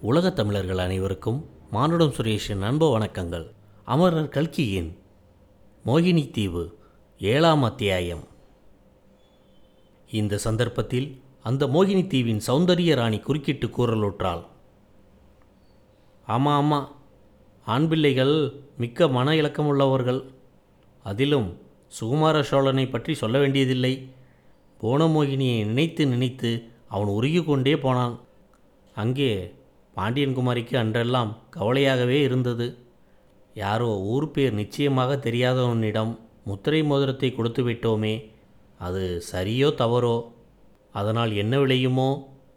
உலகத் தமிழர்கள் அனைவருக்கும் மானுடம் சுரேஷின் அன்பு வணக்கங்கள். அமரர் கல்கியின் மோகினி தீவு ஏழாம் அத்தியாயம். இந்த சந்தர்ப்பத்தில் அந்த மோகினி தீவின் சௌந்தரிய ராணி குறுக்கிட்டு கூறலுற்றாள். ஆமாம் ஆமாம் ஆண் பிள்ளைகள் மிக்க மன இலக்கமுள்ளவர்கள் அதிலும் சுகுமார சோழனை பற்றி சொல்ல வேண்டியதில்லை. போனமோகினியை நினைத்து நினைத்து அவன் உருகி கொண்டே போனான். அங்கே பாண்டியன் குமாரிக்கு அன்றெல்லாம் கவலையாகவே இருந்தது. யாரோ ஊர் பேர் நிச்சயமாக தெரியாதவனிடம் முத்திரை மோதிரத்தை கொடுத்து விட்டோமே அது சரியோ தவறோ? அதனால் என்ன விளையுமோ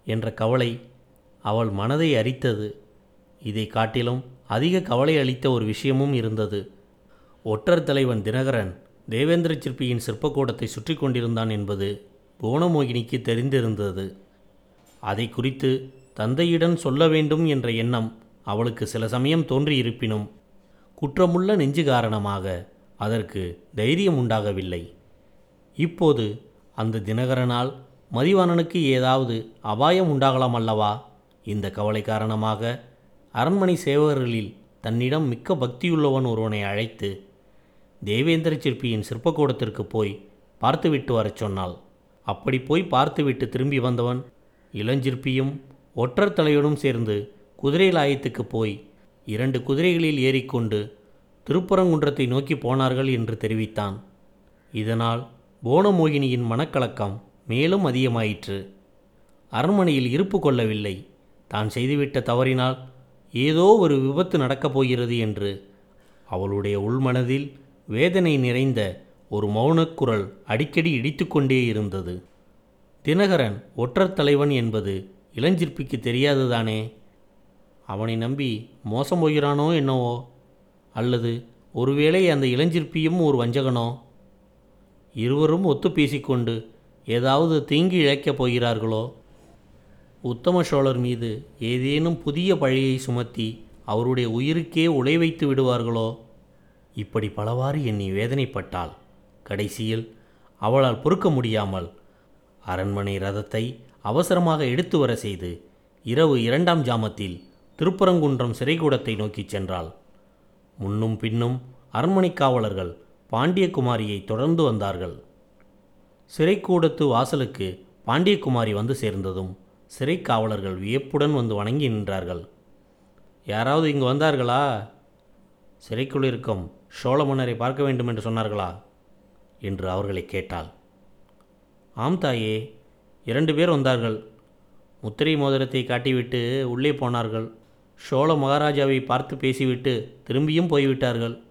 என்ற கவலை அவள் மனதை அரித்தது. இதை காட்டிலும் அதிக கவலை அளித்த ஒரு விஷயமும் இருந்தது. ஒற்றர் தலைவன் தினகரன் தேவேந்திர சிற்பியின் சிற்பக்கூடத்தை சுற்றி கொண்டிருந்தான் என்பது புவனமோகினிக்கு தெரிந்திருந்தது. அதை குறித்து தந்தையிடம் சொல்ல வேண்டும் என்ற எண்ணம் அவளுக்கு சில சமயம் தோன்றியிருப்பினும் குற்றமுள்ள நெஞ்சு காரணமாக அதற்கு தைரியம் உண்டாகவில்லை. இப்போது அந்த தினகரனால் மதிவாணனுக்கு ஏதாவது அபாயம் உண்டாகலாம் அல்லவா? இந்த கவலை காரணமாக அரண்மனை சேவகர்களில் தன்னிடம் மிக்க பக்தியுள்ளவன் ஒருவனை அழைத்து தேவேந்திர சிற்பியின் சிற்பக்கூடத்திற்கு போய் பார்த்துவிட்டு வரச் சொன்னாள். அப்படி போய் பார்த்துவிட்டு திரும்பி வந்தவன் இளஞ்சிற்பியும் ஒற்றர் தலையோடும் சேர்ந்து குதிரை லாயத்துக்கு போய் இரண்டு குதிரைகளில் ஏறிக்கொண்டு திருப்பரங்குன்றத்தை நோக்கி போனார்கள் என்று தெரிவித்தான். இதனால் போனமோகினியின் மனக்கலக்கம் மேலும் அதிகமாயிற்று. அரண்மனையில் இருப்பு கொள்ளவில்லை. தான் செய்துவிட்ட தவறினால் ஏதோ ஒரு விபத்து நடக்கப் போகிறது என்று அவளுடைய உள்மனதில் வேதனை நிறைந்த ஒரு மௌனக்குரல் அடிக்கடி இடித்துக்கொண்டே இருந்தது. தினகரன் ஒற்றர் தலைவன் என்பது இளஞ்சிற்பிக்கு தெரியாதுதானே? அவனை நம்பி மோசம் போகிறானோ என்னவோ? அல்லது ஒருவேளை அந்த இளஞ்சிற்பியும் ஒரு வஞ்சகனோ? இருவரும் ஒத்து பேசிக்கொண்டு ஏதாவது தீங்கு இழைக்கப் போகிறார்களோ? உத்தம சோழர் மீது ஏதேனும் புதிய பழியை சுமத்தி அவருடைய உயிருக்கே உலை வைத்து விடுவார்களோ? இப்படி பலவாறு எண்ணி வேதனைப்பட்டாள் கடைசியில் அவளால் பொறுக்க முடியாமல் அரண்மனை ரதத்தை அவசரமாக எடுத்து வர செய்து இரவு இரண்டாம் ஜாமத்தில் திருப்பரங்குன்றம் சிறைக்கூடத்தை நோக்கிச் சென்றாள். முன்னும் பின்னும் அரண்மனை காவலர்கள் பாண்டியகுமாரியை தொடர்ந்து வந்தார்கள். சிறைக்கூடத்து வாசலுக்கு பாண்டியகுமாரி வந்து சேர்ந்ததும் சிறை காவலர்கள் வியப்புடன் வந்து வணங்கி நின்றார்கள். யாராவது இங்கு வந்தார்களா? சிறைக்குள் இருக்கும் சோழ மன்னரை பார்க்க வேண்டும் என்று சொன்னார்களா? என்று அவர்களை கேட்டாள். ஆம் தாயே இரண்டு பேர் வந்தார்கள். முத்திரை மோதிரத்தை காட்டிவிட்டு உள்ளே போனார்கள். சோழ மகாராஜாவை பார்த்து பேசிவிட்டு திரும்பியும் போய்விட்டார்கள்.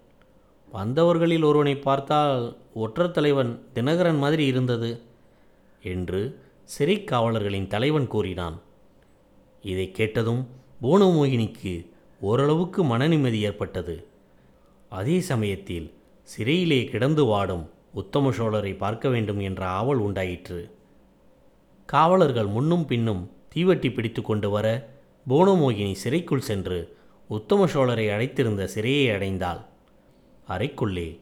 வந்தவர்களில் ஒருவனை பார்த்தால் ஒற்றர் தலைவன் தினகரன் மாதிரி இருந்தது என்று சிறை காவலர்களின் தலைவன் கூறினான். இதை கேட்டதும் போனமோகினிக்கு ஓரளவுக்கு மனநிம்மதி ஏற்பட்டது. அதே சமயத்தில் சிறையிலே கிடந்து வாடும் உத்தம சோழரை பார்க்க வேண்டும் என்ற ஆவல் உண்டாயிற்று. காவலர்கள் முன்னும் பின்னும் தீவட்டி பிடித்து கொண்டு வர போனமோகினி சிறைக்குள் சென்று உத்தம சோழரை அழைத்திருந்த சிறையை அடைந்தாள். அறைக்குள்ளே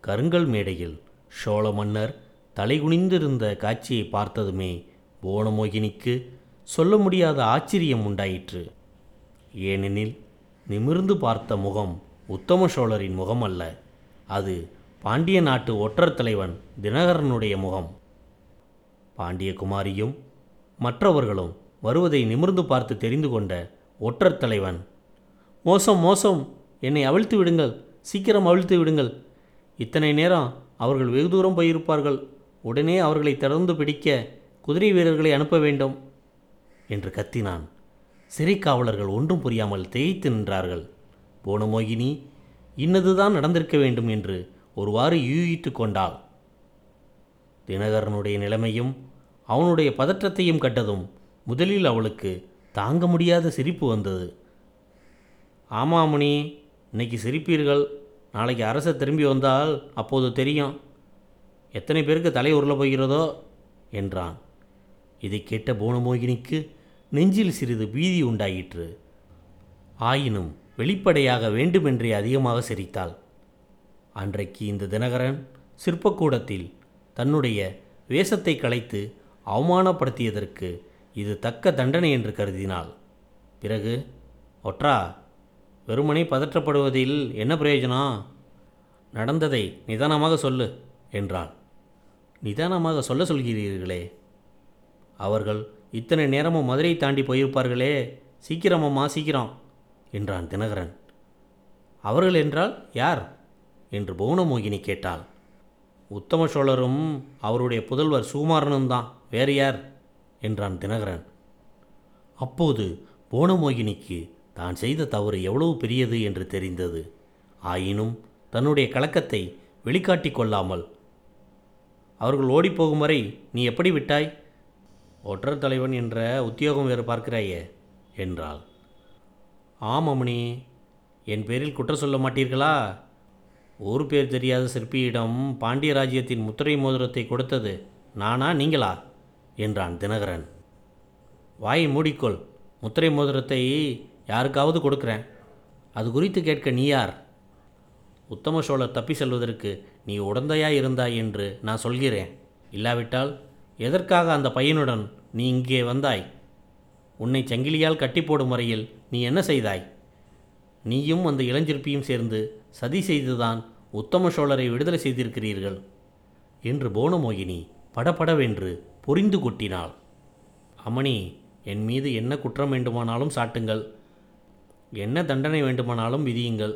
கருங்கல் மேடையில் சோழ மன்னர் தலைகுனிந்திருந்த காட்சியை பார்த்ததுமே போனமோகினிக்கு சொல்ல முடியாத ஆச்சரியம் உண்டாயிற்று. ஏனெனில் நிமிர்ந்து பார்த்த முகம் உத்தம சோழரின் முகம் அல்ல அது பாண்டிய நாட்டு ஒற்றர் தலைவன் தினகரனுடைய முகம். பாண்டியகுமாரியும் மற்றவர்களும் வருவதை நிமிர்ந்து பார்த்து தெரிந்து கொண்ட ஒற்றர் தலைவன் மோசம் மோசம் என்னை அவிழ்த்து விடுங்கள் சீக்கிரம் அவிழ்த்து விடுங்கள். இத்தனை நேரம் அவர்கள் வெகு தூரம் போயிருப்பார்கள். உடனே அவர்களை தொடர்ந்து பிடிக்க குதிரை வீரர்களை அனுப்ப வேண்டும் என்று கத்தினான். சிறை காவலர்கள் ஒன்றும் புரியாமல் திகைத்து நின்றார்கள். போனமோகினி இன்னதுதான் நடந்திருக்க வேண்டும் என்று ஒருவாறு யூகித்து கொண்டாள். தினகரனுடைய நிலைமையும் அவனுடைய பதற்றத்தையும் கண்டதும் முதலில் அவளுக்கு தாங்க முடியாத சிரிப்பு வந்தது. ஆமாமுனி இன்னைக்கு சிரிப்பீர்கள். நாளைக்கு அரசை திரும்பி வந்தால் அப்போது தெரியும். எத்தனை பேருக்கு தலை உருள போகிறதோ? என்றான். இதை கேட்ட போனமோகினிக்கு நெஞ்சில் சிறிது பீதி உண்டாயிற்று. ஆயினும் வெளிப்படையாக வேண்டுமென்றே அதிகமாக சிரித்தாள். அன்றைக்கு இந்த தினகரன் சிற்பக்கூடத்தில் தன்னுடைய வேஷத்தை களைத்து அவமானப்படுத்தியதற்கு இது தக்க தண்டனை என்று கருதினாள். பிறகு ஒற்றா வெறுமனை பதற்றப்படுவதில் என்ன பிரயோஜனம்? நடந்ததை நிதானமாக சொல்லு என்றாள். நிதானமாக சொல்ல சொல்கிறீர்களே. அவர்கள் இத்தனை நேரமும் மதுரை தாண்டி போயிருப்பார்களே. சீக்கிரமம்மா சீக்கிரம் என்றான் தினகரன். அவர்கள் என்றால் யார்? என்று புவனமோகினி கேட்டாள். உத்தம சோழரும் அவருடைய புதல்வர் சுகுமாரனும் தான். வேறு யார்? என்றான் தினகரன். அப்போது போனமோகினிக்கு தான் செய்த தவறு எவ்வளவு பெரியது என்று தெரிந்தது. ஆயினும் தன்னுடைய கலக்கத்தை வெளிக்காட்டி கொள்ளாமல் அவர்கள் ஓடிப்போகும் வரை நீ எப்படி விட்டாய்? ஒற்றர் தலைவன் என்ற உத்தியோகம் வேறு பார்க்கிறாயே என்றாள். ஆமமணி என் பேரில் குற்றம் சொல்ல மாட்டீர்களா? ஊர் பேர் தெரியாத சிற்பியிடம் பாண்டிய ராஜ்யத்தின் முத்திரை மோதிரத்தை கொடுத்தது நானா நீங்களா? என்றான் தினகரன். வாயை மூடிக்கொள். முத்திரை மோதிரத்தை யாருக்காவது கொடுக்குறேன். அது குறித்து கேட்க நீ யார்? உத்தம சோழர் தப்பி செல்வதற்கு நீ உடந்தையாய் இருந்தாய் என்று நான் சொல்கிறேன். இல்லாவிட்டால் எதற்காக அந்த பையனுடன் நீ இங்கே வந்தாய்? உன்னை சங்கிலியால் கட்டி போடும் வரையில் நீ என்ன செய்தாய்? நீயும் அந்த இளஞ்சிற்பியும் சேர்ந்து சதி செய்துதான் உத்தம சோழரை விடுதலை செய்திருக்கிறீர்கள் என்று போனமோகினி படபடவென்று பொறிந்து கொட்டினாள். அமணி என் மீது என்ன குற்றம் வேண்டுமானாலும் சாட்டுங்கள். என்ன தண்டனை வேண்டுமானாலும் விதியுங்கள்.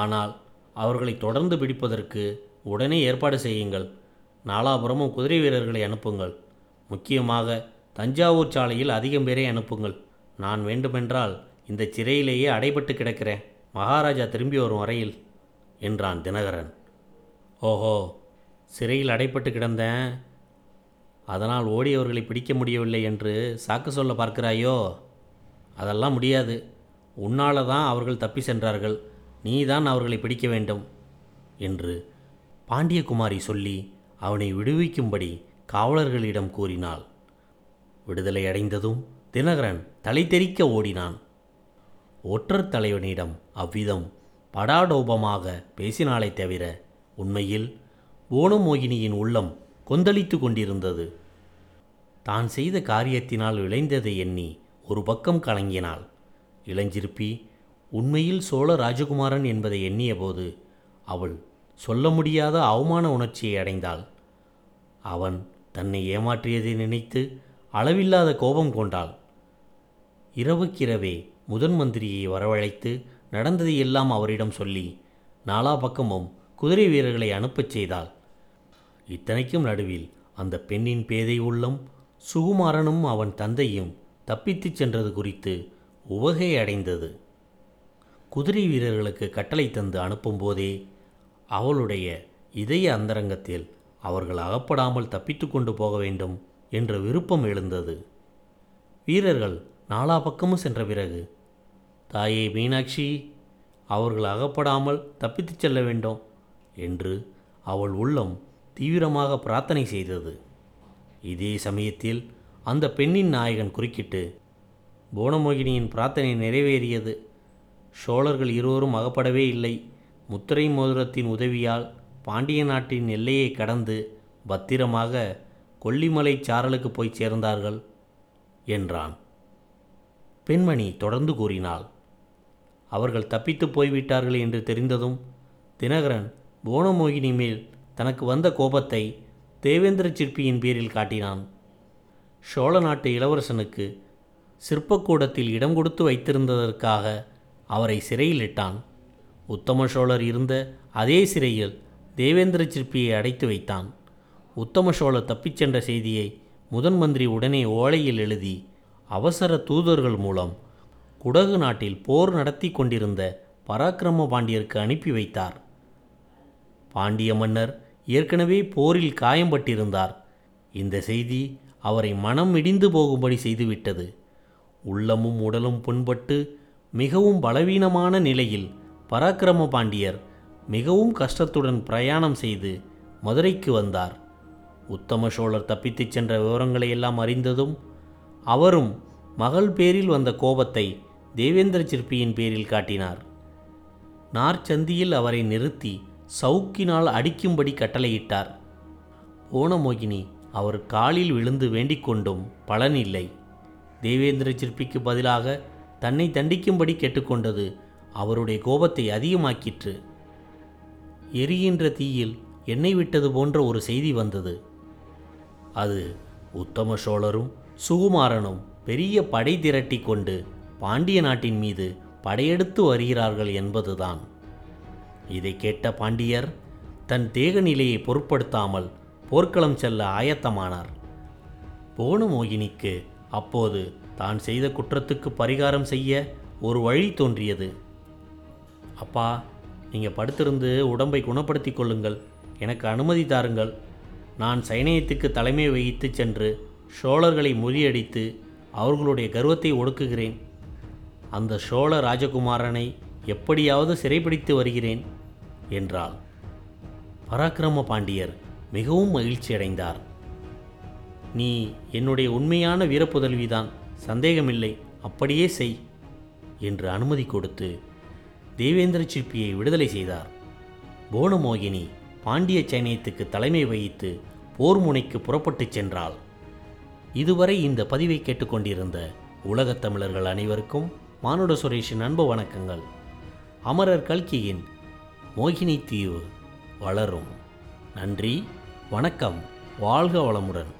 ஆனால் அவர்களை தொடர்ந்து பிடிப்பதற்கு உடனே ஏற்பாடு செய்யுங்கள். நாலாபுரமும் குதிரை வீரர்களை அனுப்புங்கள். முக்கியமாக தஞ்சாவூர் சாலையில் அதிகம் பேரை அனுப்புங்கள். நான் வேண்டுமென்றால் இந்த சிறையிலேயே அடைபட்டு கிடக்கிறேன் மகாராஜா திரும்பி வரும் வரையில் என்றான் தினகரன். ஓஹோ சிறையில் அடைப்பட்டு கிடந்தேன் அதனால் ஓடியவர்களை பிடிக்க முடியவில்லை என்று சாக்கு சொல்ல பார்க்கிறாயோ? அதெல்லாம் முடியாது. உன்னால தான் அவர்கள் தப்பி சென்றார்கள். நீ தான் அவர்களை பிடிக்க வேண்டும் என்று பாண்டியகுமாரி சொல்லி அவனை விடுவிக்கும்படி காவலர்களிடம் கூறினாள். விடுதலை அடைந்ததும் தினகரன் தலை தெறிக்க ஓடினான். ஒற்றர் தலைவனிடம் அவ்விதம் படாடோபமாக பேசினாலே தவிர உண்மையில் ஓணமோகினியின் உள்ளம் கொந்தளித்து கொண்டிருந்தது. தான் செய்த காரியத்தினால் விளைந்ததை எண்ணி ஒரு பக்கம் கலங்கினாள். இளஞ்சிருப்பி உண்மையில் சோழ ராஜகுமாரன் என்பதை எண்ணியபோது அவள் சொல்ல முடியாத அவமான உணர்ச்சியை அடைந்தாள். அவன் தன்னை ஏமாற்றியதை நினைத்து அளவில்லாத கோபம் கொண்டாள். இரவுக்கிரவே முதன் மந்திரியை வரவழைத்து நடந்ததை எல்லாம் அவரிடம் சொல்லி நாலா பக்கமும் குதிரை வீரர்களை அனுப்பச் செய்தாள். இத்தனைக்கும் நடுவில் அந்த பெண்ணின் பேதை உள்ளம் சுகுமாரனும் அவன் தந்தையும் தப்பித்துச் சென்றது குறித்து உவகை அடைந்தது. குதிரை வீரர்களுக்கு கட்டளை தந்து அனுப்பும்போதே அவளுடைய இதய அந்தரங்கத்தில் அவர்கள் அகப்படாமல் தப்பித்து கொண்டு போக வேண்டும் என்ற விருப்பம் எழுந்தது. வீரர்கள் நாலா பக்கமும் சென்ற பிறகு தாயே மீனாட்சி அவர்கள் அகப்படாமல் தப்பித்துச் செல்ல வேண்டும் என்று அவள் உள்ளம் தீவிரமாக பிரார்த்தனை செய்தது. இதே சமயத்தில் அந்த பெண்ணின் நாயகன் குறுக்கிட்டு புவனமோகினியின் பிரார்த்தனை நிறைவேறியது. சோழர்கள் இருவரும் அகப்படவே இல்லை. முத்திரை மோதிரத்தின் உதவியால் பாண்டிய நாட்டின் எல்லையை கடந்து பத்திரமாக கொல்லிமலை சாரலுக்கு போய் சேர்ந்தார்கள் என்றான். பெண்மணி தொடர்ந்து கூறினாள் அவர்கள் தப்பித்து போய்விட்டார்கள் என்று தெரிந்ததும் தினகரன் புவனமோகினி மேல் தனக்கு வந்த கோபத்தை தேவேந்திர சிற்பியின் பேரில் காட்டினான். சோழ நாட்டு இளவரசனுக்கு சிற்பக்கூடத்தில் இடம் கொடுத்து வைத்திருந்ததற்காக அவரை சிறையில் இட்டான். உத்தம சோழர் இருந்த அதே சிறையில் தேவேந்திர சிற்பியை அடைத்து வைத்தான். உத்தம சோழர் தப்பிச் சென்ற செய்தியை முதன் மந்திரி உடனே ஓலையில் எழுதி அவசர தூதர்கள் மூலம் குடகு நாட்டில் போர் நடத்தி கொண்டிருந்த பராக்கிரம பாண்டியருக்கு அனுப்பி வைத்தார். பாண்டிய மன்னர் ஏற்கனவே போரில் காயம்பட்டிருந்தார். இந்த செய்தி அவரை மனம் இடிந்து போகும்படி செய்துவிட்டது. உள்ளமும் உடலும் புண்பட்டு மிகவும் பலவீனமான நிலையில் பராக்கிரம பாண்டியர் மிகவும் கஷ்டத்துடன் பிரயாணம் செய்து மதுரைக்கு வந்தார். உத்தம சோழர் தப்பித்துச் சென்ற விவரங்களை எல்லாம் அறிந்ததும் அவரும் மகள் பேரில் வந்த கோபத்தை தேவேந்திர சிற்பியின் பேரில் காட்டினார். நார்ச்சந்தியில் அவரை நிறுத்தி சவுக்கினால் அடிக்கும்படி கட்டளையிட்டார். ஓணமோகினி அவர் காலில் விழுந்து வேண்டிக் கொண்டும் பலனில்லை தேவேந்திர சிற்பிக்கு பதிலாக தன்னை தண்டிக்கும்படி கேட்டுக்கொண்டது அவருடைய கோபத்தை அதிகமாக்கிற்று. எரிகின்ற தீயில் எண்ணெய் விட்டது போன்ற ஒரு செய்தி வந்தது. அது உத்தம சோழரும் சுகுமாரனும் பெரிய படை திரட்டி கொண்டு பாண்டிய நாட்டின் மீது படையெடுத்து வருகிறார்கள் என்பதுதான். இதை கேட்ட பாண்டியர் தன் தேக நிலையை பொருட்படுத்தாமல் போர்க்களம் செல்ல ஆயத்தமானார். போனமோகினிக்கு அப்போது தான் செய்த குற்றத்துக்கு பரிகாரம் செய்ய ஒரு வழி தோன்றியது. அப்பா நீங்கள் படுத்திருந்து உடம்பை குணப்படுத்திக் கொள்ளுங்கள். எனக்கு அனுமதி தாருங்கள். நான் சைனியத்துக்கு தலைமை வகித்து சென்று சோழர்களை முறியடித்து அவர்களுடைய கர்வத்தை ஒடுக்குகிறேன். அந்த சோழ ராஜகுமாரனை எப்படியாவது சிறைப்பிடித்து வருகிறேன் என்றாள். பராக்கிரம பாண்டியர் மிகவும் மகிழ்ச்சியடைந்தார் நீ என்னுடைய உண்மையான வீரப்புதல்விதான் சந்தேகமில்லை அப்படியே செய் என்று அனுமதி கொடுத்து தேவேந்திர சிற்பியை விடுதலை செய்தார். போனமோகினி பாண்டிய சைனியத்துக்கு தலைமை வகித்து போர் முனைக்கு புறப்பட்டுச் சென்றாள். இதுவரை இந்த பதிவை கேட்டுக்கொண்டிருந்த உலகத் தமிழர்கள் அனைவருக்கும் மானுட சுரேஷின் அன்பு வணக்கங்கள். அமரர் கல்கியின் மோகினி தீவு வளரும். நன்றி வணக்கம் வாழ்க வளமுடன்.